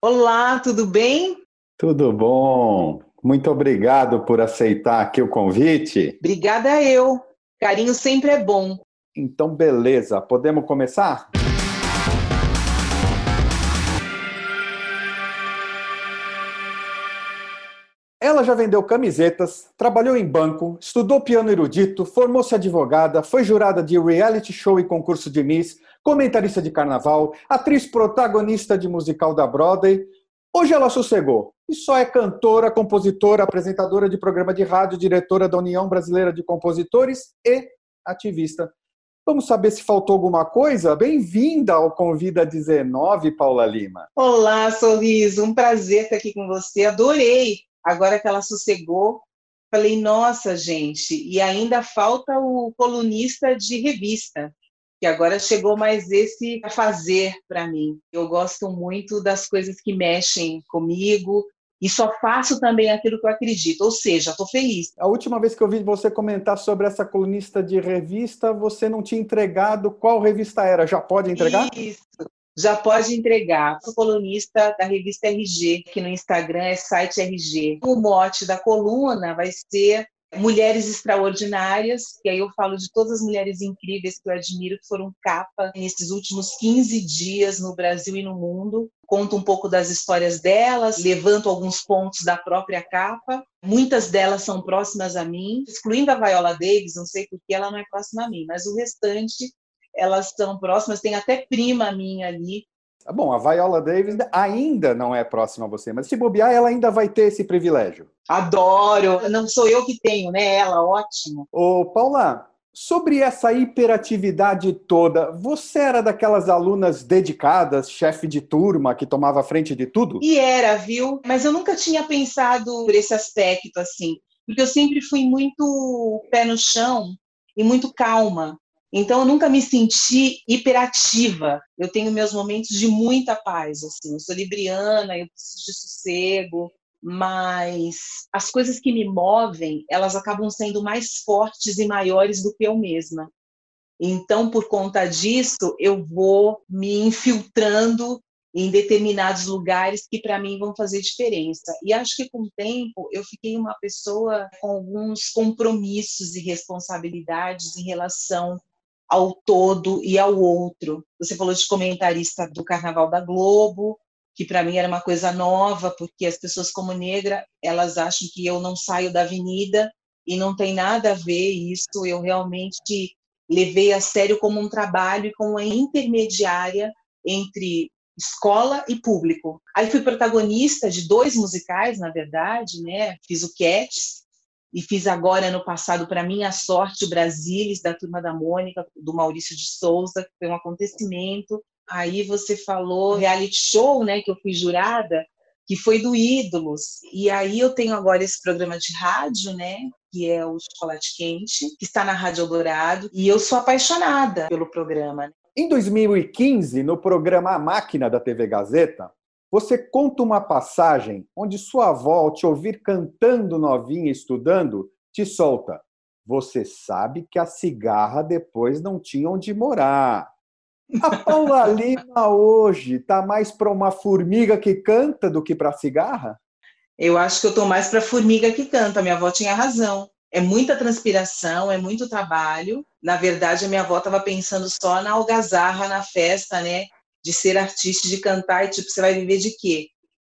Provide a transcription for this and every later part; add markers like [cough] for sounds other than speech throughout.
Olá, tudo bem? Tudo bom. Muito obrigado por aceitar aqui o convite. Obrigada eu. Carinho sempre é bom. Então, beleza. Podemos começar? Ela já vendeu camisetas, trabalhou em banco, estudou piano erudito, formou-se advogada, foi jurada de reality show e concurso de Miss, comentarista de carnaval, atriz protagonista de musical da Broadway. Hoje ela sossegou e só é cantora, compositora, apresentadora de programa de rádio, diretora da União Brasileira de Compositores e ativista. Vamos saber se faltou alguma coisa? Bem-vinda ao Convida 19, Paula Lima. Olá, Sorriso, um prazer estar aqui com você. Adorei Agora que ela sossegou, falei, nossa, gente, e ainda falta o colunista de revista, que agora chegou mais esse a fazer para mim. Eu gosto muito das coisas que mexem comigo, e só faço também aquilo que eu acredito, ou seja, estou feliz. A última vez que eu vi você comentar sobre essa colunista de revista, você não tinha entregado qual revista era. Já pode entregar? Isso já pode entregar. Sou colunista da revista RG, que no Instagram é site RG. O mote da coluna vai ser Mulheres Extraordinárias, que aí eu falo de todas as mulheres incríveis que eu admiro, que foram capa nesses últimos 15 dias no Brasil e no mundo. Conto um pouco das histórias delas, levanto alguns pontos da própria capa. Muitas delas são próximas a mim, excluindo a Viola Davis, não sei porque ela não é próxima a mim, mas o restante elas são próximas, tem até prima minha ali. Tá bom, a Viola Davis ainda não é próxima a você, mas se bobear, ela ainda vai ter esse privilégio. Adoro! Não sou eu que tenho, né? Ela, ótimo. Ô, Paula, sobre essa hiperatividade toda, você era daquelas alunas dedicadas, chefe de turma, que tomava frente de tudo? E era, viu? Mas eu nunca tinha pensado por esse aspecto, assim, porque eu sempre fui muito pé no chão e muito calma. Então, eu nunca me senti hiperativa. Eu tenho meus momentos de muita paz. Assim. Eu sou libriana, eu preciso de sossego, mas as coisas que me movem, elas acabam sendo mais fortes e maiores do que eu mesma. Então, por conta disso, eu vou me infiltrando em determinados lugares que para mim vão fazer diferença. E acho que com o tempo eu fiquei uma pessoa com alguns compromissos e responsabilidades em relação ao todo e ao outro. Você falou de comentarista do Carnaval da Globo, que para mim era uma coisa nova, porque as pessoas como negra, elas acham que eu não saio da avenida e não tem nada a ver isso, eu realmente levei a sério como um trabalho e como uma intermediária entre escola e público. Aí fui protagonista de dois musicais, na verdade, né? Fiz o Cats, e fiz agora no passado para minha sorte o Brasilis da turma da Mônica do Maurício de Souza que foi um acontecimento. Aí você falou reality show né que eu fui jurada que foi do Ídolos. E aí eu tenho agora esse programa de rádio né que é o Chocolate Quente que está na Rádio Eldorado. E eu sou apaixonada pelo programa em 2015 no programa A Máquina da TV Gazeta você conta uma passagem onde sua avó, ao te ouvir cantando novinha estudando, te solta. Você sabe que a cigarra depois não tinha onde morar. A Paula Lima [laughs] hoje está mais para uma formiga que canta do que para cigarra? Eu acho que eu estou mais para formiga que canta. Minha avó tinha razão. É muita transpiração, é muito trabalho. Na verdade, a minha avó estava pensando só na algazarra, na festa, né? De ser artista, de cantar, e tipo, você vai viver de quê?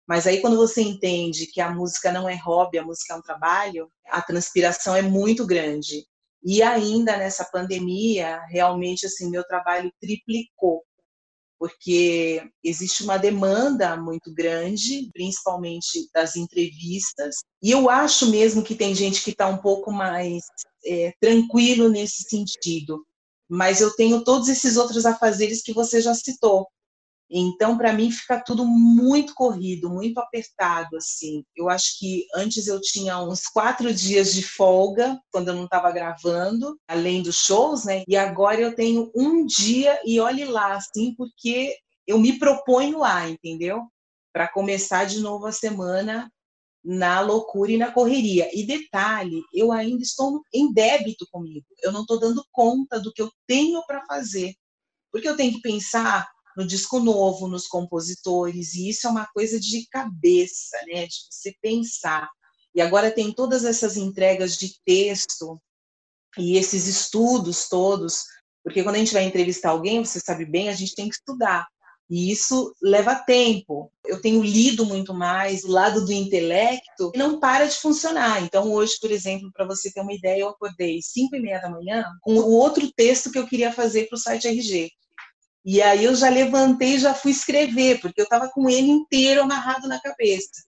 Mas aí quando você entende que a música não é hobby, a música é um trabalho, a transpiração é muito grande. E ainda nessa pandemia, realmente assim, meu trabalho triplicou, porque existe uma demanda muito grande, principalmente das entrevistas. E eu acho mesmo que tem gente que está um pouco mais é, tranquilo nesse sentido. Mas eu tenho todos esses outros afazeres que você já citou. Então, para mim, fica tudo muito corrido, muito apertado, assim. Eu acho que antes eu tinha uns quatro dias de folga, quando eu não estava gravando, além dos shows, né? E agora eu tenho um dia e olhe lá, assim, porque eu me proponho lá, entendeu? Para começar de novo a semana na loucura e na correria. E detalhe, eu ainda estou em débito comigo. Eu não estou dando conta do que eu tenho para fazer. Porque eu tenho que pensar no disco novo, nos compositores, e isso é uma coisa de cabeça, né, de você pensar. E agora tem todas essas entregas de texto e esses estudos todos, porque quando a gente vai entrevistar alguém, você sabe bem, a gente tem que estudar. E isso leva tempo. Eu tenho lido muito mais, o lado do intelecto não para de funcionar. Então, hoje, por exemplo, para você ter uma ideia, eu acordei 5 e meia da manhã com o outro texto que eu queria fazer para o site RG. E aí eu já levantei e já fui escrever, porque eu estava com ele inteiro amarrado na cabeça.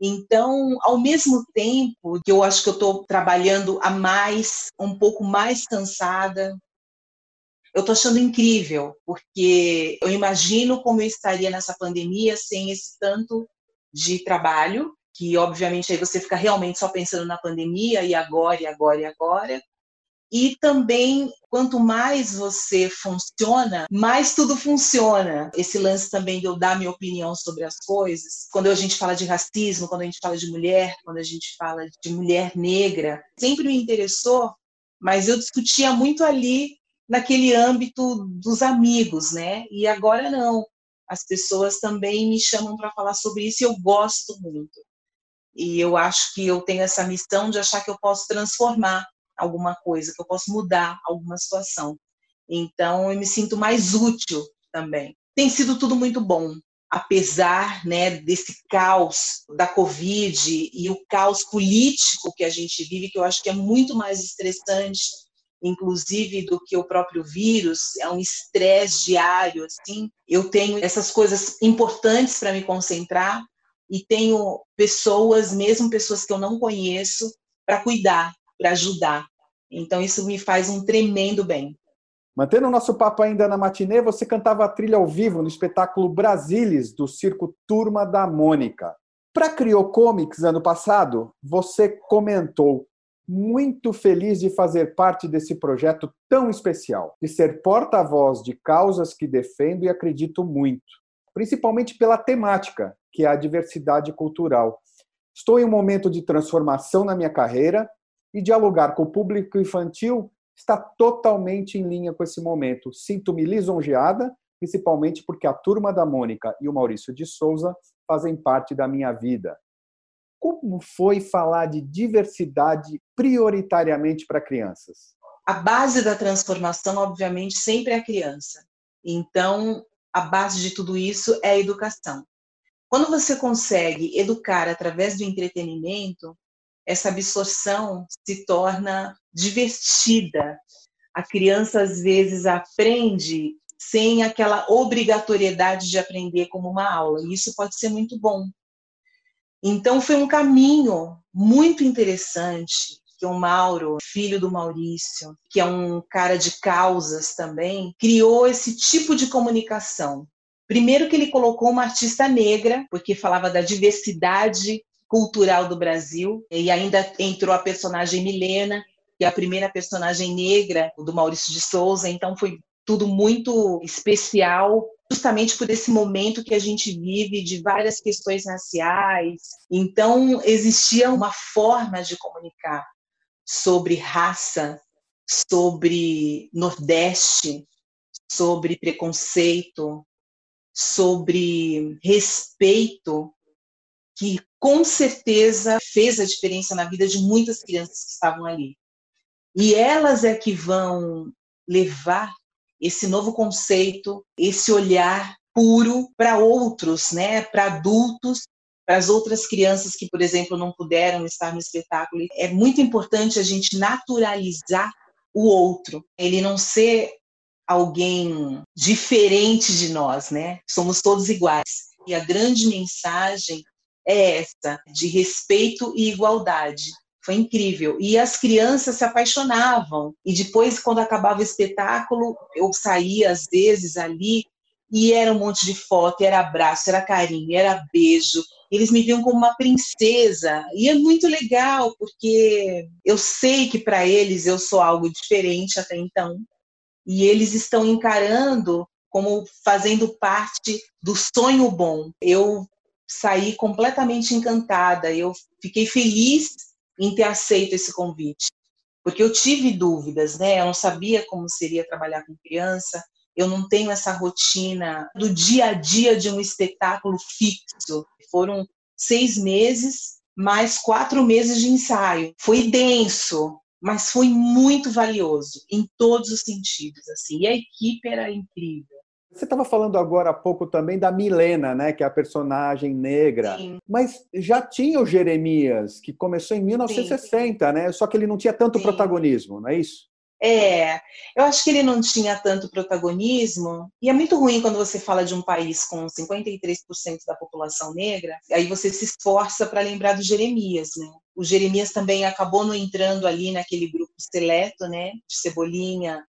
Então, ao mesmo tempo que eu acho que eu estou trabalhando a mais, um pouco mais cansada, eu estou achando incrível, porque eu imagino como eu estaria nessa pandemia sem esse tanto de trabalho, que obviamente aí você fica realmente só pensando na pandemia e agora, e agora, e agora. E também, quanto mais você funciona, mais tudo funciona. Esse lance também de eu dar minha opinião sobre as coisas. Quando a gente fala de racismo, quando a gente fala de mulher, quando a gente fala de mulher negra, sempre me interessou, mas eu discutia muito ali naquele âmbito dos amigos, né? E agora não. As pessoas também me chamam para falar sobre isso e eu gosto muito. E eu acho que eu tenho essa missão de achar que eu posso transformar alguma coisa, que eu posso mudar alguma situação. Então, eu me sinto mais útil também. Tem sido tudo muito bom, apesar né, desse caos da Covid e o caos político que a gente vive, que eu acho que é muito mais estressante, inclusive, do que o próprio vírus, é um estresse diário. Assim. Eu tenho essas coisas importantes para me concentrar e tenho pessoas, mesmo pessoas que eu não conheço, para cuidar, para ajudar. Então isso me faz um tremendo bem. Mantendo o nosso papo ainda na matinê, você cantava a trilha ao vivo no espetáculo Brasilis, do circo Turma da Mônica. Para Criou Comics, ano passado, você comentou muito feliz de fazer parte desse projeto tão especial, de ser porta-voz de causas que defendo e acredito muito, principalmente pela temática, que é a diversidade cultural. Estou em um momento de transformação na minha carreira e dialogar com o público infantil está totalmente em linha com esse momento. Sinto-me lisonjeada, principalmente porque a turma da Mônica e o Maurício de Souza fazem parte da minha vida. Como foi falar de diversidade prioritariamente para crianças? A base da transformação, obviamente, sempre é a criança. Então, a base de tudo isso é a educação. Quando você consegue educar através do entretenimento, essa absorção se torna divertida. A criança às vezes aprende sem aquela obrigatoriedade de aprender como uma aula, e isso pode ser muito bom. Então foi um caminho muito interessante que o Mauro, filho do Maurício, que é um cara de causas também, criou esse tipo de comunicação. Primeiro que ele colocou uma artista negra, porque falava da diversidade cultural do Brasil, e ainda entrou a personagem Milena, que é a primeira personagem negra do Maurício de Souza, então foi tudo muito especial, justamente por esse momento que a gente vive de várias questões raciais. Então, existia uma forma de comunicar sobre raça, sobre Nordeste, sobre preconceito, sobre respeito que com certeza fez a diferença na vida de muitas crianças que estavam ali. E elas é que vão levar esse novo conceito, esse olhar puro para outros, né, para adultos, para as outras crianças que, por exemplo, não puderam estar no espetáculo. É muito importante a gente naturalizar o outro, ele não ser alguém diferente de nós, né? Somos todos iguais. E a grande mensagem é essa, de respeito e igualdade. Foi incrível. E as crianças se apaixonavam. E depois, quando acabava o espetáculo, eu saía às vezes ali e era um monte de foto, era abraço, era carinho, era beijo. Eles me viam como uma princesa. E é muito legal, porque eu sei que para eles eu sou algo diferente até então. E eles estão encarando como fazendo parte do sonho bom. Eu saí completamente encantada. Eu fiquei feliz em ter aceito esse convite, porque eu tive dúvidas, né? Eu não sabia como seria trabalhar com criança, Eu não tenho essa rotina do dia a dia de um espetáculo fixo. Foram seis meses, mais quatro meses de ensaio. Foi denso, mas foi muito valioso em todos os sentidos. Assim. E a equipe era incrível. Você estava falando agora há pouco também da Milena, né, que é a personagem negra. Sim. Mas já tinha o Jeremias, que começou em 1960, Sim. né? Só que ele não tinha tanto Sim. protagonismo, não é isso? É, eu acho que ele não tinha tanto protagonismo, e é muito ruim quando você fala de um país com 53% da população negra, aí você se esforça para lembrar do Jeremias, né? O Jeremias também acabou não entrando ali naquele grupo seleto, né, de Cebolinha,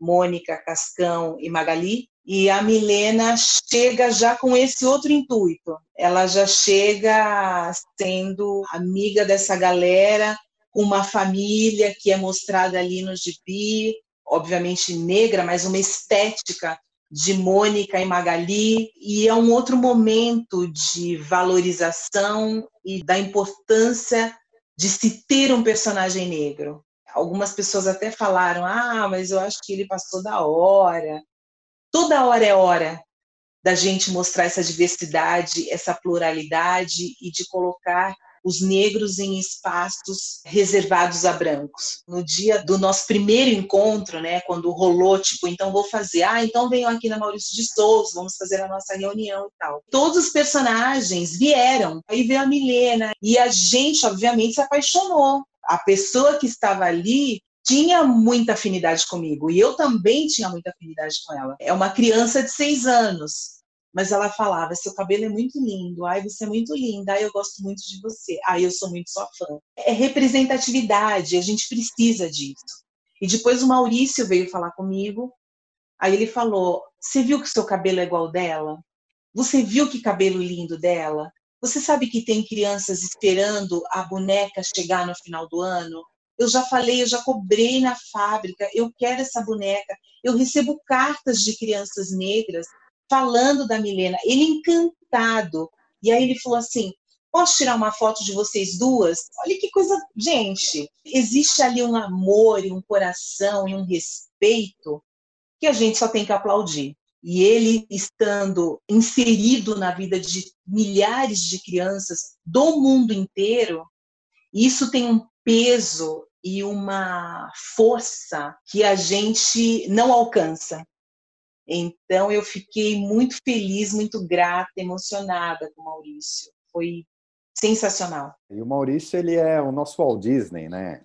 Mônica, Cascão e Magali, e a Milena chega já com esse outro intuito. Ela já chega sendo amiga dessa galera, com uma família que é mostrada ali no gibi, obviamente negra, mas uma estética de Mônica e Magali, e é um outro momento de valorização e da importância de se ter um personagem negro. Algumas pessoas até falaram: ah, mas eu acho que ele passou da hora. Toda hora é hora da gente mostrar essa diversidade, essa pluralidade e de colocar os negros em espaços reservados a brancos. No dia do nosso primeiro encontro, né, quando rolou, tipo, então vou fazer, ah, então venham aqui na Maurício de Souza, vamos fazer a nossa reunião e tal. Todos os personagens vieram, aí veio a Milena, e a gente, obviamente, se apaixonou. A pessoa que estava ali tinha muita afinidade comigo e eu também tinha muita afinidade com ela. É uma criança de seis anos mas ela falava: seu cabelo é muito lindo, ai, você é muito linda, ai, eu gosto muito de você, ai, eu sou muito sua fã. É representatividade, a gente precisa disso. E depois o Maurício veio falar comigo, aí ele falou: você viu que seu cabelo é igual dela? Você viu que cabelo lindo dela? Você sabe que tem crianças esperando a boneca chegar no final do ano? Eu já falei, eu já cobrei na fábrica, eu quero essa boneca. Eu recebo cartas de crianças negras falando da Milena, ele encantado. E aí ele falou assim: posso tirar uma foto de vocês duas? Olha que coisa. Gente, existe ali um amor e um coração e um respeito que a gente só tem que aplaudir. E ele estando inserido na vida de milhares de crianças do mundo inteiro, isso tem um peso e uma força que a gente não alcança. Então eu fiquei muito feliz, muito grata, emocionada com o Maurício. Foi sensacional. E o Maurício, ele é o nosso Walt Disney, né?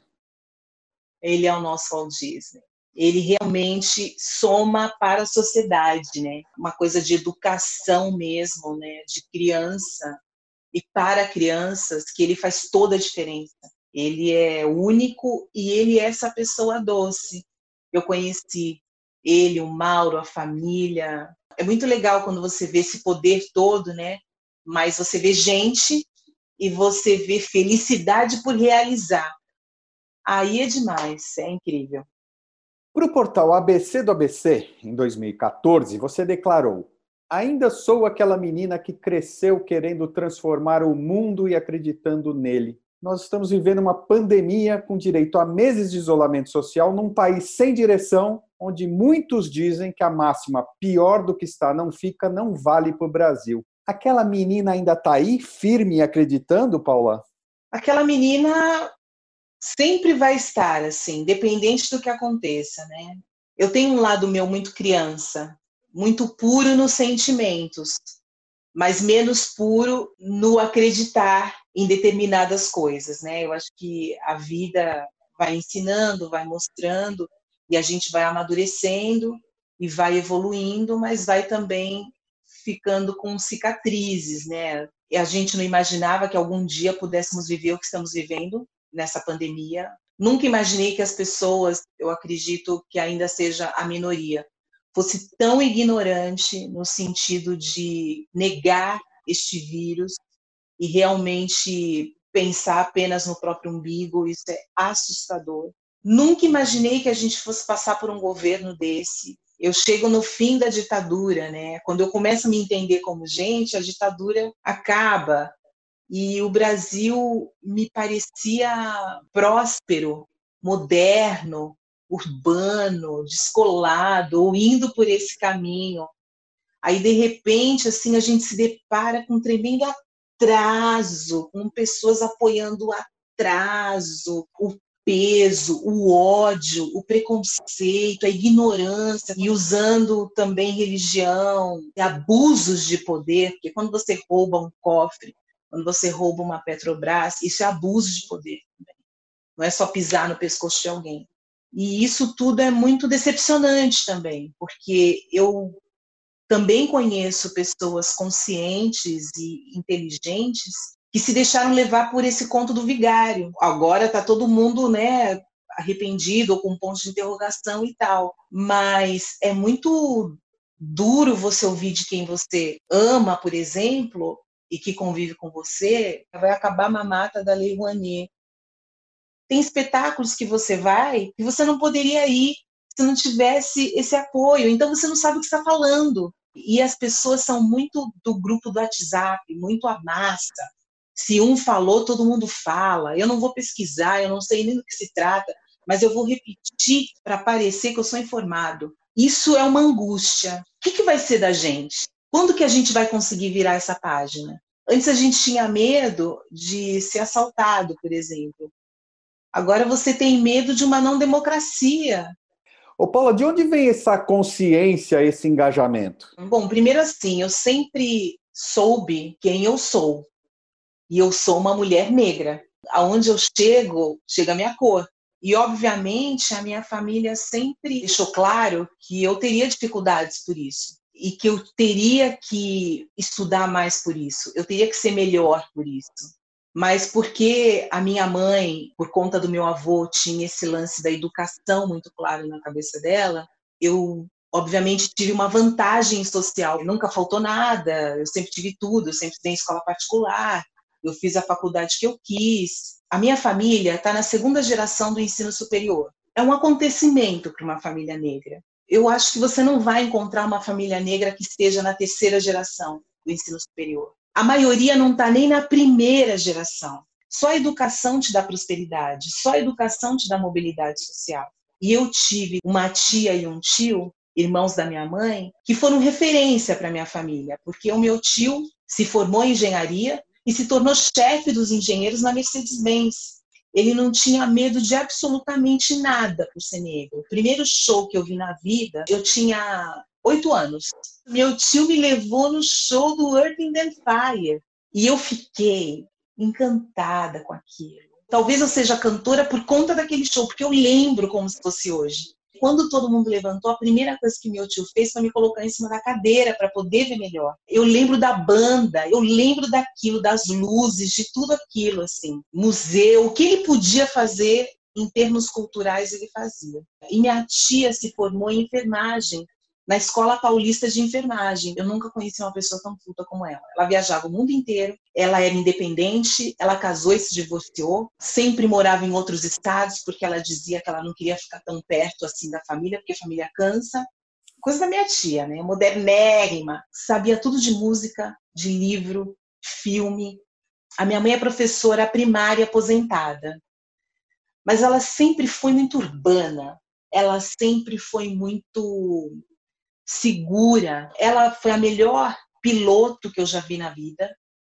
Ele é o nosso Walt Disney. Ele realmente soma para a sociedade, né? Uma coisa de educação mesmo, né? De criança e para crianças que ele faz toda a diferença. Ele é único e ele é essa pessoa doce. Eu conheci ele, o Mauro, a família. É muito legal quando você vê esse poder todo, né? Mas você vê gente e você vê felicidade por realizar. Aí é demais, é incrível. Para o portal ABC do ABC, em 2014, você declarou: Ainda sou aquela menina que cresceu querendo transformar o mundo e acreditando nele. Nós estamos vivendo uma pandemia com direito a meses de isolamento social num país sem direção onde muitos dizem que a máxima pior do que está não fica não vale para o Brasil. Aquela menina ainda está aí, firme e acreditando, Paula? Aquela menina sempre vai estar assim, independente do que aconteça, né? Eu tenho um lado meu muito criança, muito puro nos sentimentos, mas menos puro no acreditar em determinadas coisas, né? Eu acho que a vida vai ensinando, vai mostrando e a gente vai amadurecendo e vai evoluindo, mas vai também ficando com cicatrizes, né? E a gente não imaginava que algum dia pudéssemos viver o que estamos vivendo nessa pandemia. Nunca imaginei que as pessoas, eu acredito que ainda seja a minoria, fosse tão ignorante no sentido de negar este vírus e realmente pensar apenas no próprio umbigo, isso é assustador. Nunca imaginei que a gente fosse passar por um governo desse. Eu chego no fim da ditadura, né? Quando eu começo a me entender como gente, a ditadura acaba. E o Brasil me parecia próspero, moderno, urbano, descolado, ou indo por esse caminho. Aí, de repente, assim, a gente se depara com um tremendo atraso, com pessoas apoiando o atraso, o peso, o ódio, o preconceito, a ignorância e usando também religião, abusos de poder, porque quando você rouba um cofre, quando você rouba uma Petrobras, isso é abuso de poder também. Não é só pisar no pescoço de alguém. E isso tudo é muito decepcionante também, porque eu também conheço pessoas conscientes e inteligentes que se deixaram levar por esse conto do vigário. Agora está todo mundo, né, arrependido ou com pontos de interrogação e tal. Mas é muito duro você ouvir de quem você ama, por exemplo, e que convive com você, vai acabar a mamata da Lei Rouanet. Tem espetáculos que você vai que você não poderia ir se não tivesse esse apoio. Então você não sabe o que está falando. E as pessoas são muito do grupo do WhatsApp, muito a massa. Se um falou, todo mundo fala. Eu não vou pesquisar, eu não sei nem do que se trata, mas eu vou repetir para parecer que eu sou informado. Isso é uma angústia. O que, que vai ser da gente? Quando que a gente vai conseguir virar essa página? Antes a gente tinha medo de ser assaltado, por exemplo. Agora você tem medo de uma não democracia. Ô Paula, de onde vem essa consciência, esse engajamento? Bom, primeiro assim, eu sempre soube quem eu sou. E eu sou uma mulher negra. Aonde eu chego, chega a minha cor. E, obviamente, a minha família sempre deixou claro que eu teria dificuldades por isso. E que eu teria que estudar mais por isso. Eu teria que ser melhor por isso. Mas porque a minha mãe, por conta do meu avô, tinha esse lance da educação muito claro na cabeça dela, eu obviamente tive uma vantagem social. Nunca faltou nada, eu sempre tive tudo, eu sempre tenho escola particular, eu fiz a faculdade que eu quis. A minha família está na segunda geração do ensino superior. É um acontecimento para uma família negra. Eu acho que você não vai encontrar uma família negra que esteja na terceira geração do ensino superior. A maioria não está nem na primeira geração. Só a educação te dá prosperidade, só a educação te dá mobilidade social. E eu tive uma tia e um tio, irmãos da minha mãe, que foram referência para minha família, porque o meu tio se formou em engenharia, e se tornou chefe dos engenheiros na Mercedes-Benz. Ele não tinha medo de absolutamente nada por ser negro. O primeiro show que eu vi na vida, eu tinha oito anos. Meu tio me levou no show do Earth and Fire e eu fiquei encantada com aquilo. Talvez eu seja cantora por conta daquele show, porque eu lembro como se fosse hoje. Quando todo mundo levantou, a primeira coisa que meu tio fez foi me colocar em cima da cadeira para poder ver melhor. Eu lembro da banda, eu lembro daquilo, das luzes, de tudo aquilo, assim. Museu, o que ele podia fazer em termos culturais ele fazia. E minha tia se formou em enfermagem na Escola Paulista de Enfermagem. Eu nunca conheci uma pessoa tão puta como ela. Ela viajava o mundo inteiro, ela era independente, ela casou e se divorciou, sempre morava em outros estados porque ela dizia que ela não queria ficar tão perto assim da família, porque a família cansa. Coisa da minha tia, né? Modernérrima, sabia tudo de música, de livro, filme. A minha mãe é professora primária aposentada. Mas ela sempre foi muito urbana, ela sempre foi muito segura. Ela foi a melhor piloto que eu já vi na vida.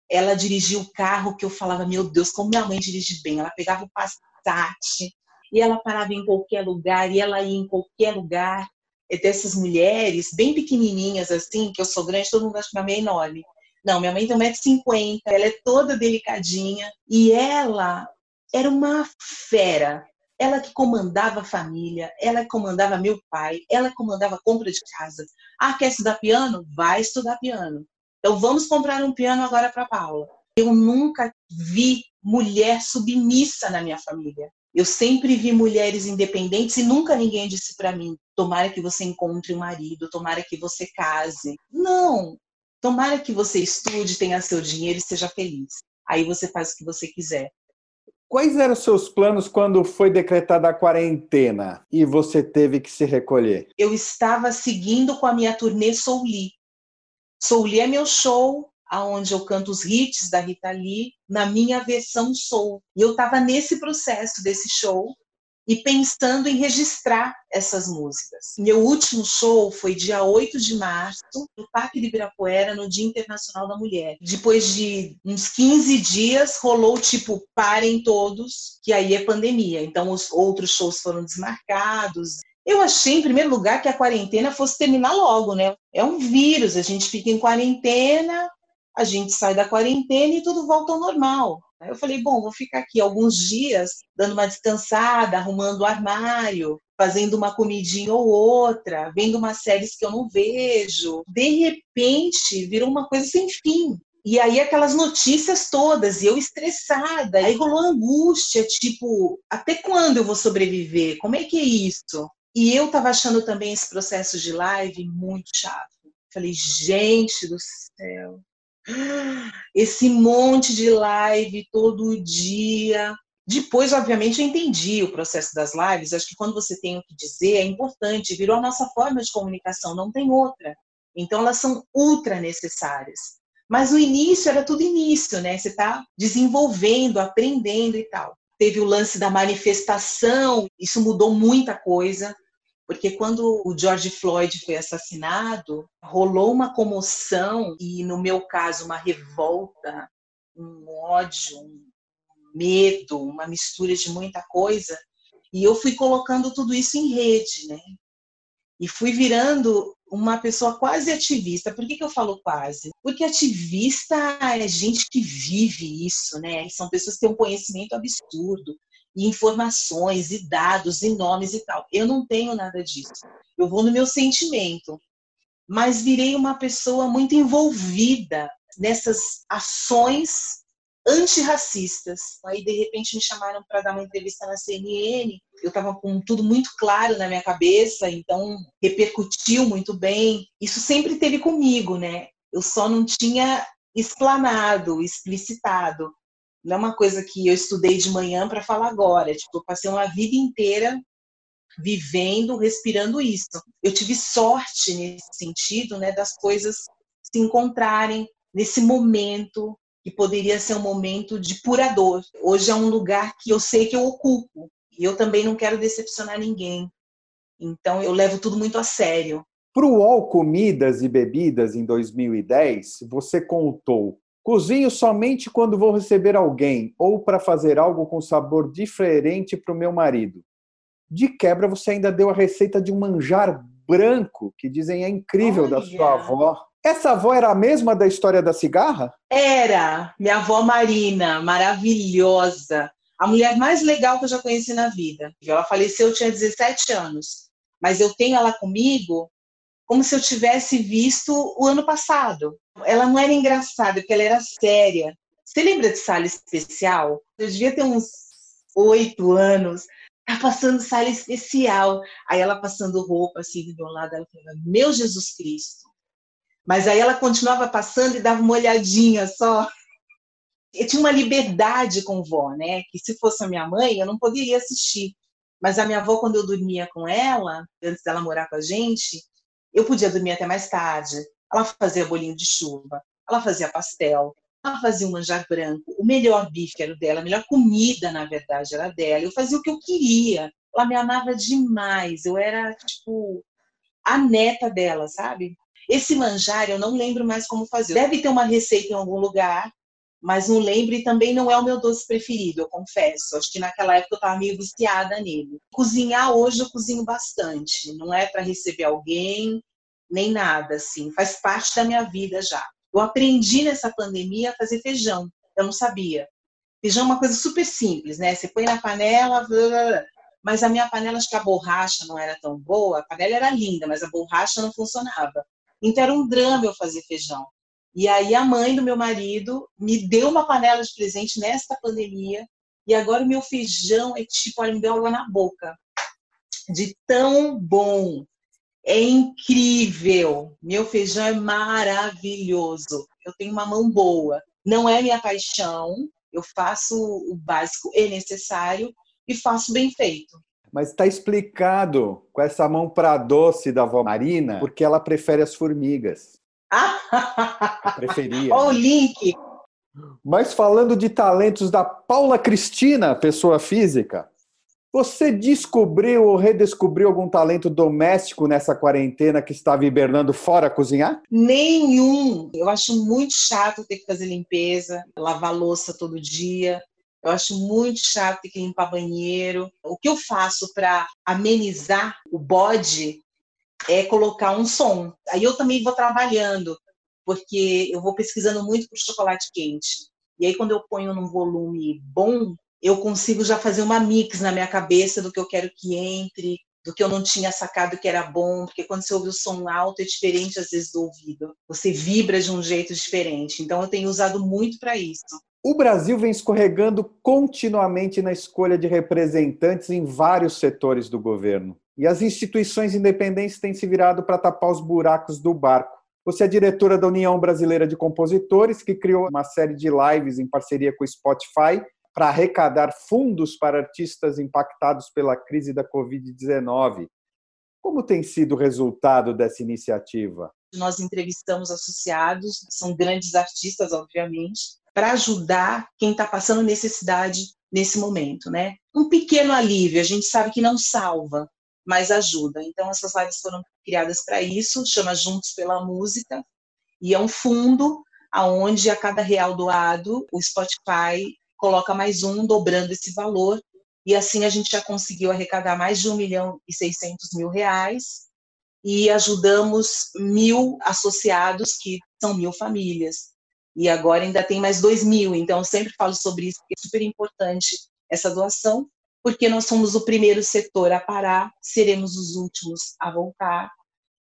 Ela dirigiu o carro que eu falava, meu Deus, como minha mãe dirige bem. Ela pegava o Passat e ela parava em qualquer lugar e ela ia em qualquer lugar. É dessas mulheres bem pequenininhas assim, que eu sou grande, todo mundo acha que minha mãe é enorme. Não, minha mãe tem 1,50m, ela é toda delicadinha e ela era uma fera ela que comandava a família, ela que comandava meu pai, ela que comandava a compra de casa. Ah, quer estudar piano? Vai estudar piano. Então vamos comprar um piano agora para Paula. Eu nunca vi mulher submissa na minha família. Eu sempre vi mulheres independentes e nunca ninguém disse para mim: tomara que você encontre um marido, tomara que você case. Não! Tomara que você estude, tenha seu dinheiro e seja feliz. Aí você faz o que você quiser. Quais eram seus planos quando foi decretada a quarentena e você teve que se recolher? Eu estava seguindo com a minha turnê Souli. Souli é meu show aonde eu canto os hits da Rita Lee na minha versão soul. E eu estava nesse processo desse show e pensando em registrar essas músicas. Meu último show foi dia 8 de março, no Parque de Ibirapuera, no Dia Internacional da Mulher. Depois de uns 15 dias, rolou tipo, parem todos, que aí é pandemia. Então, os outros shows foram desmarcados. Eu achei, em primeiro lugar, que a quarentena fosse terminar logo, né? É um vírus, a gente fica em quarentena, a gente sai da quarentena e tudo volta ao normal. Eu falei, bom, vou ficar aqui alguns dias, dando uma descansada, arrumando o armário, fazendo uma comidinha ou outra, vendo umas séries que eu não vejo. De repente, virou uma coisa sem fim. E aí aquelas notícias todas, e eu estressada, aí rolou angústia, tipo, até quando eu vou sobreviver? Como é que é isso? E eu tava achando também esse processo de live muito chato. Falei, gente do céu, esse monte de live todo dia. Depois, obviamente, eu entendi o processo das lives. Acho que quando você tem o que dizer é importante, virou a nossa forma de comunicação, não tem outra. Então, elas são ultra necessárias. Mas no início era tudo início, né? Você está desenvolvendo, aprendendo e tal. Teve o lance da manifestação, isso mudou muita coisa. Porque quando o George Floyd foi assassinado, rolou uma comoção e, no meu caso, uma revolta, um ódio, um medo, uma mistura de muita coisa. E eu fui colocando tudo isso em rede, né? E fui virando uma pessoa quase ativista. Por que, que eu falo quase? Porque ativista é gente que vive isso, né? São pessoas que têm um conhecimento absurdo, e informações e dados e nomes e tal. Eu não tenho nada disso. Eu vou no meu sentimento. Mas virei uma pessoa muito envolvida nessas ações antirracistas. Aí, de repente, me chamaram para dar uma entrevista na CNN. Eu estava com tudo muito claro na minha cabeça, então repercutiu muito bem. Isso sempre teve comigo, né? Eu só não tinha explanado, explicitado. Não é uma coisa que eu estudei de manhã para falar agora. Tipo, eu passei uma vida inteira vivendo, respirando isso. Eu tive sorte nesse sentido, né, das coisas se encontrarem nesse momento que poderia ser um momento de pura dor. Hoje é um lugar que eu sei que eu ocupo e eu também não quero decepcionar ninguém. Então eu levo tudo muito a sério. Para o UOL Comidas e Bebidas em 2010, você contou Cozinho somente quando vou receber alguém ou para fazer algo com sabor diferente para o meu marido. De quebra, você ainda deu a receita de um manjar branco, que dizem é incrível Olha. da sua avó. Essa avó era a mesma da história da cigarra? Era, minha avó Marina, maravilhosa. A mulher mais legal que eu já conheci na vida. Ela faleceu, eu tinha 17 anos. Mas eu tenho ela comigo como se eu tivesse visto o ano passado. Ela não era engraçada, porque ela era séria. Você lembra de sala especial? Eu devia ter uns oito anos. Tá passando sala especial. Aí ela passando roupa assim do meu lado, ela falava, meu Jesus Cristo. Mas aí ela continuava passando e dava uma olhadinha só. Eu tinha uma liberdade com vó, né? Que se fosse a minha mãe, eu não poderia assistir. Mas a minha avó, quando eu dormia com ela, antes dela morar com a gente, eu podia dormir até mais tarde. Ela fazia bolinho de chuva, ela fazia pastel, ela fazia um manjar branco. O melhor bife era o dela, a melhor comida, na verdade, era dela. Eu fazia o que eu queria. Ela me amava demais. Eu era, tipo, a neta dela, sabe? Esse manjar eu não lembro mais como fazer. Deve ter uma receita em algum lugar, mas não lembro e também não é o meu doce preferido, eu confesso. Acho que naquela época eu estava meio viciada nele. Cozinhar hoje eu cozinho bastante, não é para receber alguém, nem nada assim, faz parte da minha vida já. Eu aprendi nessa pandemia a fazer feijão, eu não sabia. Feijão é uma coisa super simples, né? Você põe na panela, blá, blá, blá. mas a minha panela, acho que a borracha não era tão boa, a panela era linda, mas a borracha não funcionava. Então era um drama eu fazer feijão. E aí a mãe do meu marido me deu uma panela de presente nesta pandemia. E agora o meu feijão é tipo, olha, me deu água na boca. De tão bom. É incrível. Meu feijão é maravilhoso. Eu tenho uma mão boa. Não é minha paixão. Eu faço o básico e necessário e faço bem feito. Mas está explicado com essa mão para doce da avó Marina, porque ela prefere as formigas. Preferia. Olha o link. Mas falando de talentos da Paula Cristina, pessoa física, Você descobriu ou redescobriu algum talento doméstico nessa quarentena que estava hibernando fora cozinhar? Nenhum. Eu acho muito chato ter que fazer limpeza, lavar louça todo dia. Eu acho muito chato ter que limpar banheiro. O que eu faço para amenizar o bode é colocar um som. Aí eu também vou trabalhando, porque eu vou pesquisando muito o chocolate quente. E aí, quando eu ponho num volume bom, eu consigo já fazer uma mix na minha cabeça do que eu quero que entre, do que eu não tinha sacado que era bom, porque quando você ouve o som alto é diferente às vezes do ouvido. Você vibra de um jeito diferente. Então eu tenho usado muito para isso. O Brasil vem escorregando continuamente na escolha de representantes em vários setores do governo. E as instituições independentes têm se virado para tapar os buracos do barco. Você é diretora da União Brasileira de Compositores, que criou uma série de lives em parceria com o Spotify para arrecadar fundos para artistas impactados pela crise da Covid-19. Como tem sido o resultado dessa iniciativa? Nós entrevistamos associados, são grandes artistas, obviamente, para ajudar quem está passando necessidade nesse momento, né? Um pequeno alívio, a gente sabe que não salva, mas ajuda. Então, essas lives foram criadas para isso, chama Juntos pela Música, e é um fundo aonde a cada real doado, o Spotify coloca mais um, dobrando esse valor, e assim a gente já conseguiu arrecadar mais de 1 milhão e 600 mil reais, e ajudamos mil associados, que são mil famílias. E agora ainda tem mais dois mil, então eu sempre falo sobre isso, porque é super importante essa doação, porque nós somos o primeiro setor a parar, seremos os últimos a voltar.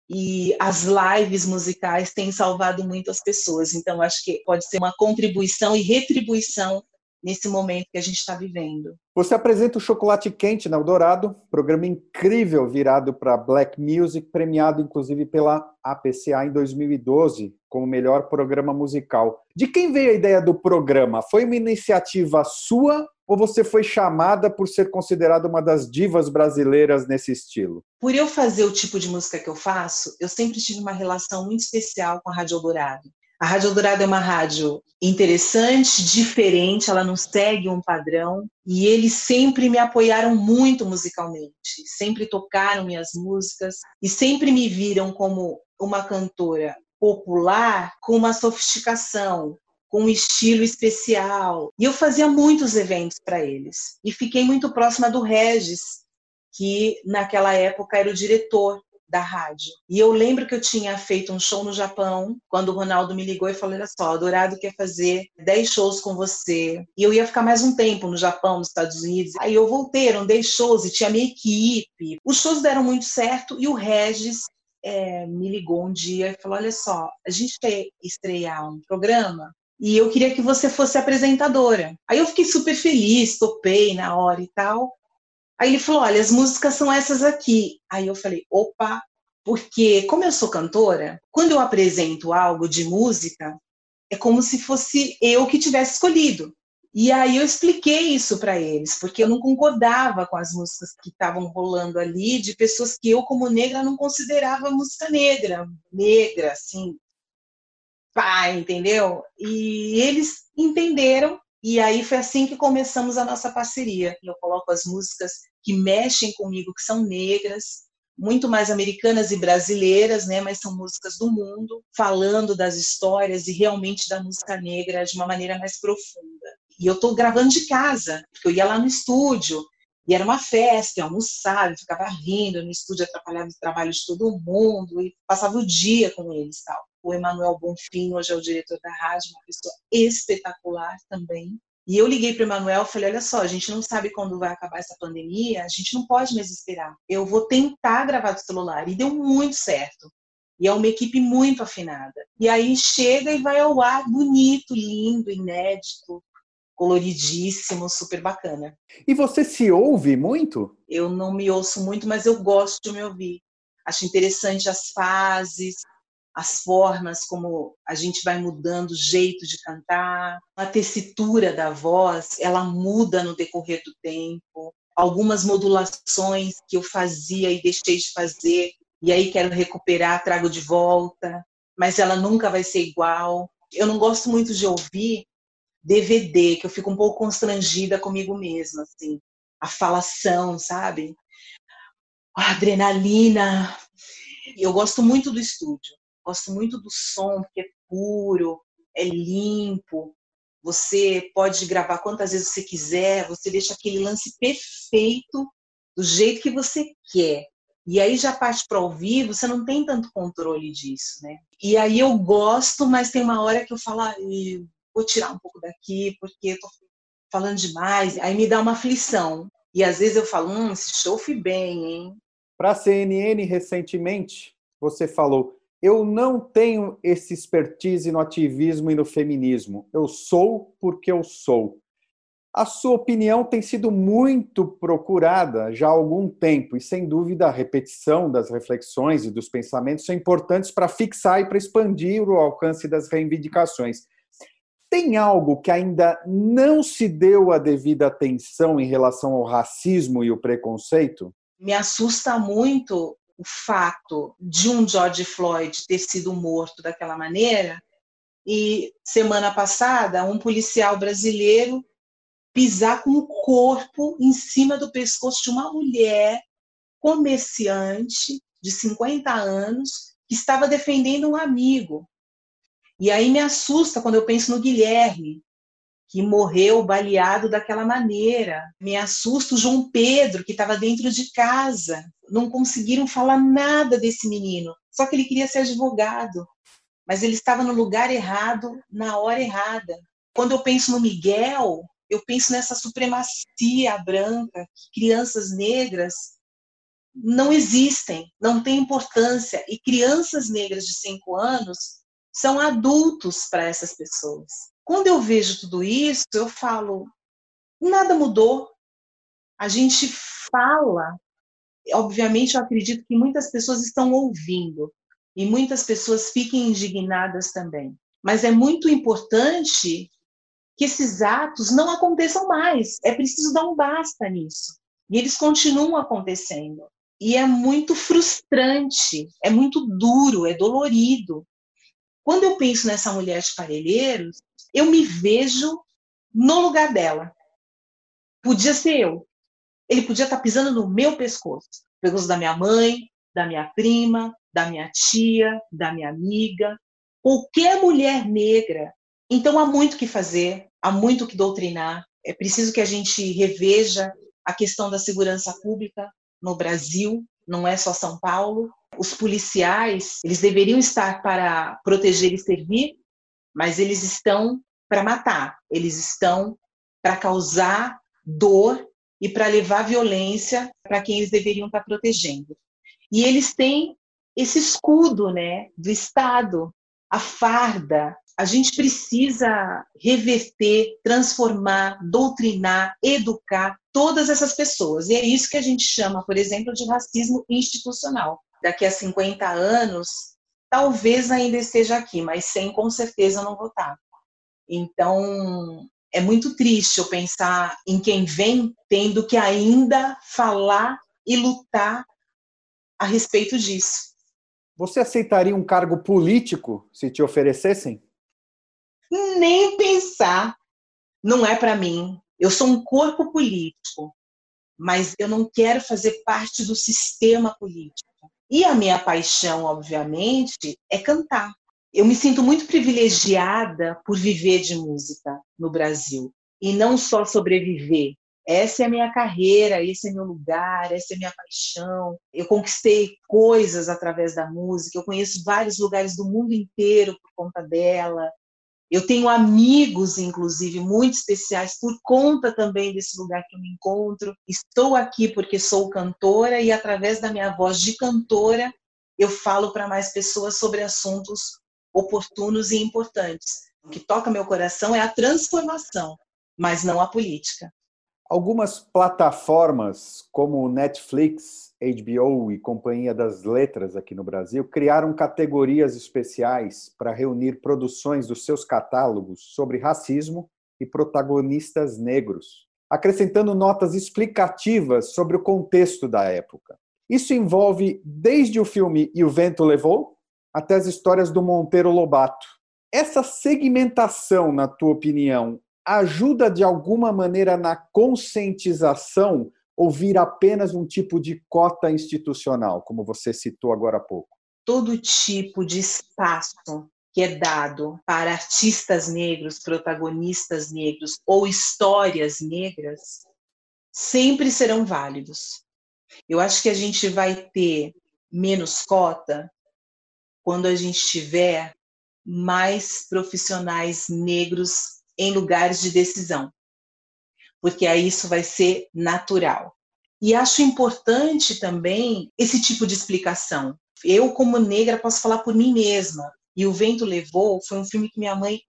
E as lives musicais têm salvado muito as pessoas, então acho que pode ser uma contribuição e retribuição nesse momento que a gente está vivendo. Você apresenta o Chocolate Quente na Eldorado, programa incrível virado para Black Music, premiado inclusive pela APCA em 2012 como melhor programa musical. De quem veio a ideia do programa? Foi uma iniciativa sua ou você foi chamada por ser considerada uma das divas brasileiras nesse estilo? Por eu fazer o tipo de música que eu faço, eu sempre tive uma relação muito especial com a Rádio Eldorado. A Rádio Eldorado é uma rádio interessante, diferente, ela não segue um padrão e eles sempre me apoiaram muito musicalmente, sempre tocaram minhas músicas e sempre me viram como uma cantora popular com uma sofisticação, com um estilo especial. E eu fazia muitos eventos para eles. E fiquei muito próxima do Regis, que naquela época era o diretor da rádio. E eu lembro que eu tinha feito um show no Japão, quando o Ronaldo me ligou e falou: Olha só, Dourado quer fazer 10 shows com você. E eu ia ficar mais um tempo no Japão, nos Estados Unidos. Aí eu voltei, eram 10 shows e tinha minha equipe. Os shows deram muito certo e o Regis é, me ligou um dia e falou: Olha só, a gente quer estrear um programa e eu queria que você fosse apresentadora. Aí eu fiquei super feliz, topei na hora e tal. Aí ele falou: Olha, as músicas são essas aqui. Aí eu falei: opa, porque como eu sou cantora, quando eu apresento algo de música, é como se fosse eu que tivesse escolhido. E aí eu expliquei isso para eles, porque eu não concordava com as músicas que estavam rolando ali, de pessoas que eu, como negra, não considerava música negra, negra, assim, pá, entendeu? E eles entenderam, e aí foi assim que começamos a nossa parceria. Eu coloco as músicas que mexem comigo, que são negras, muito mais americanas e brasileiras, né, mas são músicas do mundo, falando das histórias e realmente da música negra de uma maneira mais profunda. E eu estou gravando de casa, porque eu ia lá no estúdio, e era uma festa, eu almoçava, eu ficava rindo no estúdio, atrapalhava o trabalho de todo mundo, e passava o dia com eles tal. O Emanuel Bonfim, hoje é o diretor da rádio, uma pessoa espetacular também. E eu liguei para o Emanuel e falei: olha só, a gente não sabe quando vai acabar essa pandemia, a gente não pode mais esperar. Eu vou tentar gravar do celular. E deu muito certo. E é uma equipe muito afinada. E aí chega e vai ao ar bonito, lindo, inédito coloridíssimo, super bacana. E você se ouve muito? Eu não me ouço muito, mas eu gosto de me ouvir. Acho interessante as fases, as formas como a gente vai mudando o jeito de cantar, a tessitura da voz, ela muda no decorrer do tempo. Algumas modulações que eu fazia e deixei de fazer, e aí quero recuperar, trago de volta, mas ela nunca vai ser igual. Eu não gosto muito de ouvir DVD, que eu fico um pouco constrangida comigo mesma, assim. a falação, sabe? A adrenalina. Eu gosto muito do estúdio, gosto muito do som, porque é puro, é limpo. Você pode gravar quantas vezes você quiser, você deixa aquele lance perfeito do jeito que você quer. E aí já parte para ao vivo, você não tem tanto controle disso, né? E aí eu gosto, mas tem uma hora que eu falo, ah, vou tirar um pouco daqui, porque eu tô falando demais. Aí me dá uma aflição. E às vezes eu falo, hum, esse show foi bem, hein? Para a CNN, recentemente, você falou, eu não tenho esse expertise no ativismo e no feminismo. Eu sou porque eu sou. A sua opinião tem sido muito procurada já há algum tempo, e sem dúvida a repetição das reflexões e dos pensamentos são importantes para fixar e para expandir o alcance das reivindicações. Tem algo que ainda não se deu a devida atenção em relação ao racismo e o preconceito? Me assusta muito o fato de um George Floyd ter sido morto daquela maneira e semana passada um policial brasileiro pisar com o corpo em cima do pescoço de uma mulher comerciante de 50 anos que estava defendendo um amigo. E aí me assusta quando eu penso no Guilherme, que morreu baleado daquela maneira. Me assusta o João Pedro, que estava dentro de casa. Não conseguiram falar nada desse menino, só que ele queria ser advogado. Mas ele estava no lugar errado, na hora errada. Quando eu penso no Miguel, eu penso nessa supremacia branca, que crianças negras não existem, não têm importância. E crianças negras de cinco anos são adultos para essas pessoas. Quando eu vejo tudo isso, eu falo: nada mudou. A gente fala. Obviamente, eu acredito que muitas pessoas estão ouvindo e muitas pessoas fiquem indignadas também. Mas é muito importante que esses atos não aconteçam mais. É preciso dar um basta nisso. E eles continuam acontecendo. E é muito frustrante, é muito duro, é dolorido. Quando eu penso nessa mulher de Parelheiros, eu me vejo no lugar dela. Podia ser eu. Ele podia estar pisando no meu pescoço, pescoço da minha mãe, da minha prima, da minha tia, da minha amiga, qualquer mulher negra. Então há muito que fazer, há muito que doutrinar. É preciso que a gente reveja a questão da segurança pública no Brasil, não é só São Paulo. Os policiais, eles deveriam estar para proteger e servir, mas eles estão para matar, eles estão para causar dor e para levar violência para quem eles deveriam estar protegendo. E eles têm esse escudo, né, do Estado, a farda. A gente precisa reverter, transformar, doutrinar, educar todas essas pessoas. E é isso que a gente chama, por exemplo, de racismo institucional. Daqui a 50 anos, talvez ainda esteja aqui, mas sem com certeza não votar. Então, é muito triste eu pensar em quem vem tendo que ainda falar e lutar a respeito disso. Você aceitaria um cargo político se te oferecessem? Nem pensar. Não é para mim. Eu sou um corpo político, mas eu não quero fazer parte do sistema político. E a minha paixão, obviamente, é cantar eu me sinto muito privilegiada por viver de música no Brasil e não só sobreviver. Essa é a minha carreira, esse é meu lugar, essa é a minha paixão. Eu conquistei coisas através da música, eu conheço vários lugares do mundo inteiro por conta dela. Eu tenho amigos, inclusive, muito especiais por conta também desse lugar que eu me encontro. Estou aqui porque sou cantora e, através da minha voz de cantora, eu falo para mais pessoas sobre assuntos oportunos e importantes. O que toca meu coração é a transformação, mas não a política. Algumas plataformas, como Netflix, HBO e Companhia das Letras aqui no Brasil, criaram categorias especiais para reunir produções dos seus catálogos sobre racismo e protagonistas negros, acrescentando notas explicativas sobre o contexto da época. Isso envolve desde o filme E o Vento Levou, até as histórias do Monteiro Lobato. Essa segmentação, na tua opinião, ajuda de alguma maneira na conscientização ou vira apenas um tipo de cota institucional, como você citou agora há pouco? Todo tipo de espaço que é dado para artistas negros, protagonistas negros ou histórias negras sempre serão válidos. Eu acho que a gente vai ter menos cota quando a gente tiver mais profissionais negros em lugares de decisão, porque aí isso vai ser natural. E acho importante também esse tipo de explicação. Eu, como negra, posso falar por mim mesma. E O Vento Levou foi um filme que minha mãe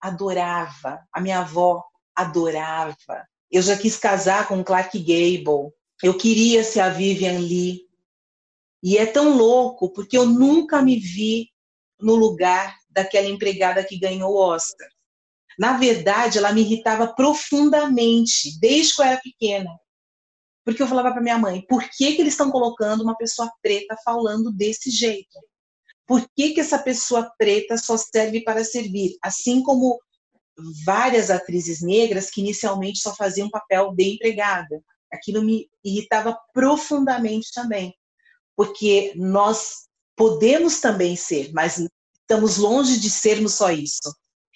adorava, a minha avó adorava. Eu já quis casar com Clark Gable. Eu queria ser a Vivian Lee. E é tão louco porque eu nunca me vi no lugar daquela empregada que ganhou o Oscar. Na verdade, ela me irritava profundamente, desde que eu era pequena. Porque eu falava para minha mãe, por que, que eles estão colocando uma pessoa preta falando desse jeito? Por que, que essa pessoa preta só serve para servir? Assim como várias atrizes negras que inicialmente só faziam papel de empregada. Aquilo me irritava profundamente também, porque nós podemos também ser, mas estamos longe de sermos só isso.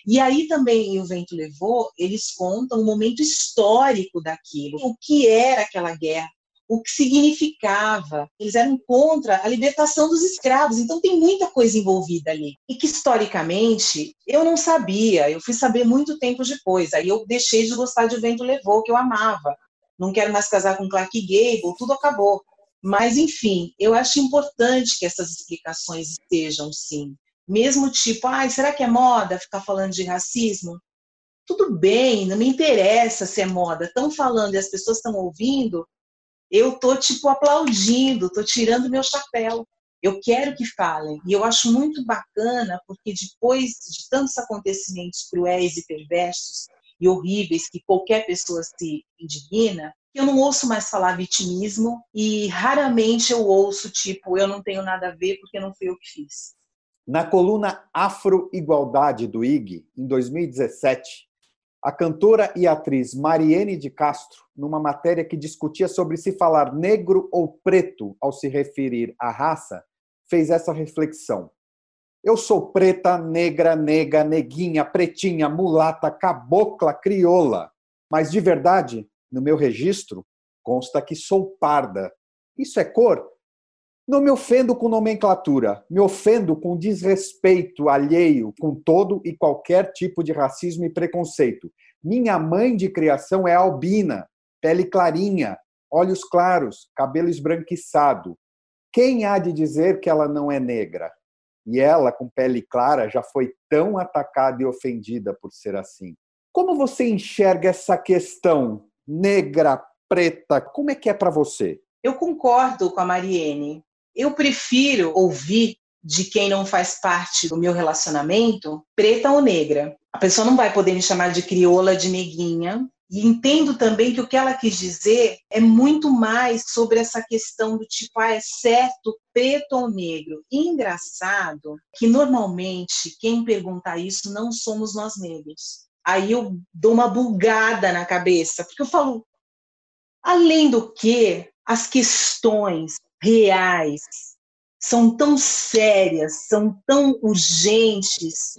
E aí também o vento levou, eles contam o momento histórico daquilo, o que era aquela guerra, o que significava. Eles eram contra a libertação dos escravos, então tem muita coisa envolvida ali. E que historicamente eu não sabia, eu fui saber muito tempo depois. Aí eu deixei de gostar de O Vento Levou, que eu amava. Não quero mais casar com Clark Gable, tudo acabou. Mas, enfim, eu acho importante que essas explicações estejam, sim. Mesmo tipo, ah, será que é moda ficar falando de racismo? Tudo bem, não me interessa se é moda. Estão falando e as pessoas estão ouvindo, eu tô tipo aplaudindo, tô tirando meu chapéu. Eu quero que falem. E eu acho muito bacana, porque depois de tantos acontecimentos cruéis e perversos e horríveis que qualquer pessoa se indigna, eu não ouço mais falar vitimismo e raramente eu ouço tipo, eu não tenho nada a ver porque não fui eu que fiz. Na coluna Afro-Igualdade do IG, em 2017, a cantora e atriz Mariene de Castro, numa matéria que discutia sobre se falar negro ou preto ao se referir à raça, fez essa reflexão. Eu sou preta, negra, nega, neguinha, pretinha, mulata, cabocla, crioula. Mas de verdade, no meu registro, consta que sou parda. Isso é cor? Não me ofendo com nomenclatura, me ofendo com desrespeito alheio com todo e qualquer tipo de racismo e preconceito. Minha mãe de criação é albina, pele clarinha, olhos claros, cabelo esbranquiçado. Quem há de dizer que ela não é negra? E ela, com pele clara, já foi tão atacada e ofendida por ser assim. Como você enxerga essa questão negra, preta? Como é que é para você? Eu concordo com a Mariene eu prefiro ouvir de quem não faz parte do meu relacionamento, preta ou negra. A pessoa não vai poder me chamar de crioula, de neguinha. E entendo também que o que ela quis dizer é muito mais sobre essa questão do tipo, ah, é certo preto ou negro. E engraçado que normalmente quem pergunta isso não somos nós negros. Aí eu dou uma bugada na cabeça, porque eu falo, além do que, as questões reais, são tão sérias, são tão urgentes,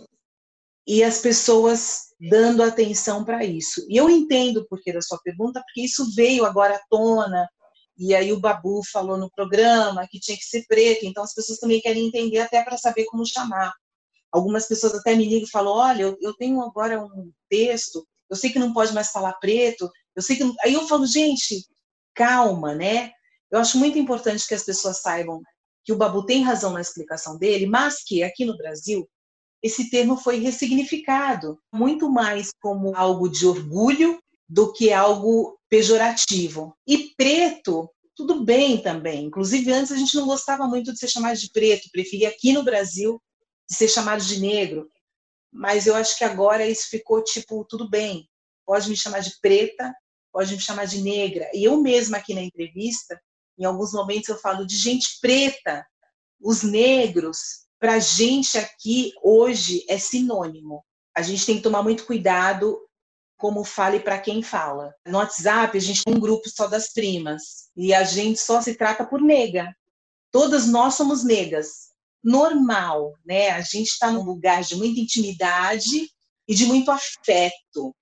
e as pessoas dando atenção para isso. E eu entendo o porquê da sua pergunta, porque isso veio agora à tona, e aí o Babu falou no programa que tinha que ser preto, então as pessoas também querem entender até para saber como chamar. Algumas pessoas até me ligam e falam, olha, eu, eu tenho agora um texto, eu sei que não pode mais falar preto, eu sei que... Não... Aí eu falo, gente, calma, né? Eu acho muito importante que as pessoas saibam que o Babu tem razão na explicação dele, mas que aqui no Brasil esse termo foi ressignificado muito mais como algo de orgulho do que algo pejorativo. E preto, tudo bem também. Inclusive, antes a gente não gostava muito de ser chamado de preto, preferia aqui no Brasil de ser chamado de negro. Mas eu acho que agora isso ficou tipo, tudo bem, pode me chamar de preta, pode me chamar de negra. E eu mesma aqui na entrevista, em alguns momentos eu falo de gente preta, os negros, para gente aqui hoje é sinônimo. A gente tem que tomar muito cuidado como fale para quem fala. No WhatsApp, a gente tem um grupo só das primas e a gente só se trata por nega. Todas nós somos negas. Normal, né? A gente está num lugar de muita intimidade e de muito afeto.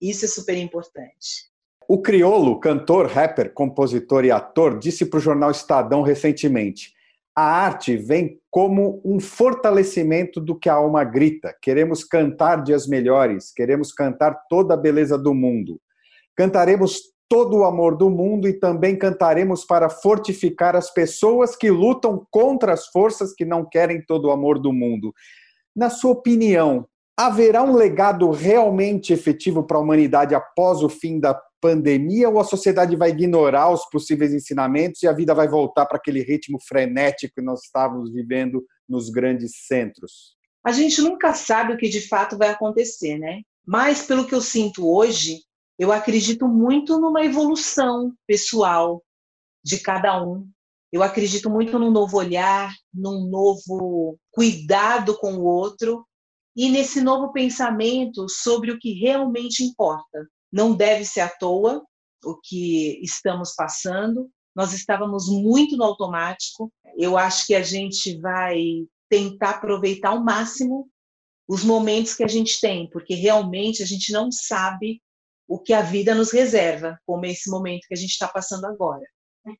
Isso é super importante. O Criolo, cantor, rapper, compositor e ator, disse para o jornal Estadão recentemente: a arte vem como um fortalecimento do que a alma grita. Queremos cantar dias melhores, queremos cantar toda a beleza do mundo. Cantaremos todo o amor do mundo e também cantaremos para fortificar as pessoas que lutam contra as forças que não querem todo o amor do mundo. Na sua opinião, haverá um legado realmente efetivo para a humanidade após o fim da pandemia ou a sociedade vai ignorar os possíveis ensinamentos e a vida vai voltar para aquele ritmo frenético que nós estávamos vivendo nos grandes centros? A gente nunca sabe o que de fato vai acontecer, né? Mas pelo que eu sinto hoje, eu acredito muito numa evolução pessoal de cada um. Eu acredito muito num novo olhar, num novo cuidado com o outro e nesse novo pensamento sobre o que realmente importa. Não deve ser à toa o que estamos passando. Nós estávamos muito no automático. Eu acho que a gente vai tentar aproveitar ao máximo os momentos que a gente tem, porque realmente a gente não sabe o que a vida nos reserva, como esse momento que a gente está passando agora.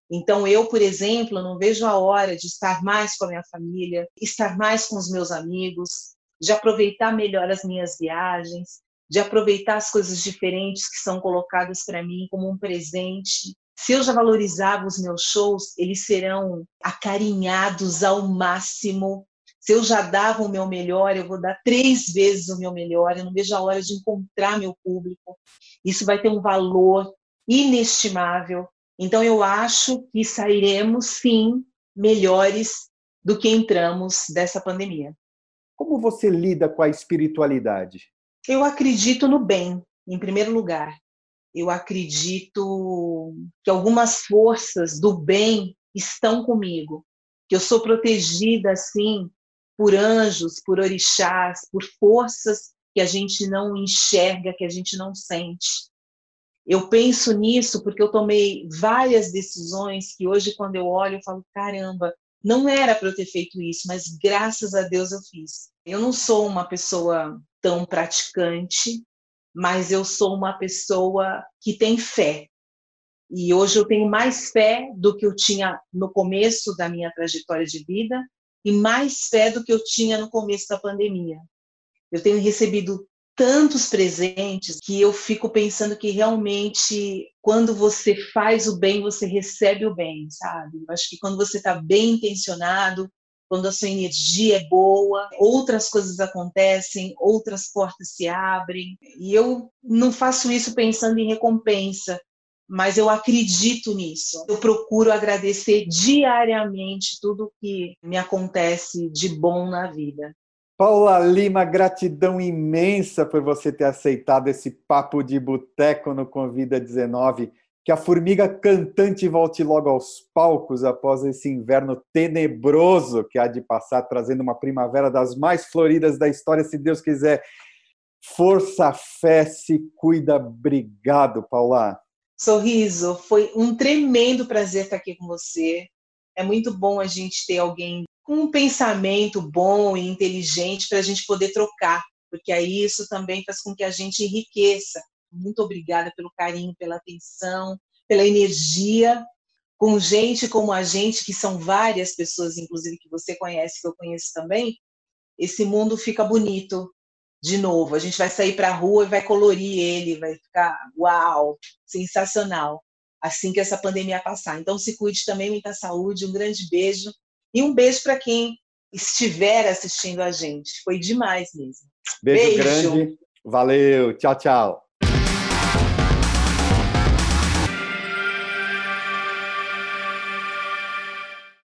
Então, eu, por exemplo, não vejo a hora de estar mais com a minha família, estar mais com os meus amigos, de aproveitar melhor as minhas viagens, de aproveitar as coisas diferentes que são colocadas para mim como um presente. Se eu já valorizava os meus shows, eles serão acarinhados ao máximo. Se eu já dava o meu melhor, eu vou dar três vezes o meu melhor. Eu não vejo a hora de encontrar meu público. Isso vai ter um valor inestimável. Então, eu acho que sairemos, sim, melhores do que entramos dessa pandemia. Como você lida com a espiritualidade? Eu acredito no bem, em primeiro lugar. Eu acredito que algumas forças do bem estão comigo, que eu sou protegida assim por anjos, por orixás, por forças que a gente não enxerga, que a gente não sente. Eu penso nisso porque eu tomei várias decisões que hoje, quando eu olho, eu falo: caramba, não era para eu ter feito isso, mas graças a Deus eu fiz. Eu não sou uma pessoa tão praticante, mas eu sou uma pessoa que tem fé. E hoje eu tenho mais fé do que eu tinha no começo da minha trajetória de vida e mais fé do que eu tinha no começo da pandemia. Eu tenho recebido tantos presentes que eu fico pensando que realmente quando você faz o bem, você recebe o bem, sabe? Eu acho que quando você está bem intencionado, quando a sua energia é boa, outras coisas acontecem, outras portas se abrem. E eu não faço isso pensando em recompensa, mas eu acredito nisso. Eu procuro agradecer diariamente tudo que me acontece de bom na vida. Paula Lima, gratidão imensa por você ter aceitado esse papo de boteco no Convida 19. Que a formiga cantante volte logo aos palcos após esse inverno tenebroso que há de passar, trazendo uma primavera das mais floridas da história, se Deus quiser. Força, fé, se cuida. Obrigado, Paula. Sorriso, foi um tremendo prazer estar aqui com você. É muito bom a gente ter alguém com um pensamento bom e inteligente para a gente poder trocar, porque aí isso também faz com que a gente enriqueça. Muito obrigada pelo carinho, pela atenção, pela energia. Com gente como a gente, que são várias pessoas, inclusive que você conhece, que eu conheço também, esse mundo fica bonito de novo. A gente vai sair para a rua e vai colorir ele, vai ficar uau, sensacional. Assim que essa pandemia passar. Então se cuide também, muita saúde, um grande beijo e um beijo para quem estiver assistindo a gente. Foi demais mesmo. Beijo, beijo. grande. Valeu. Tchau, tchau.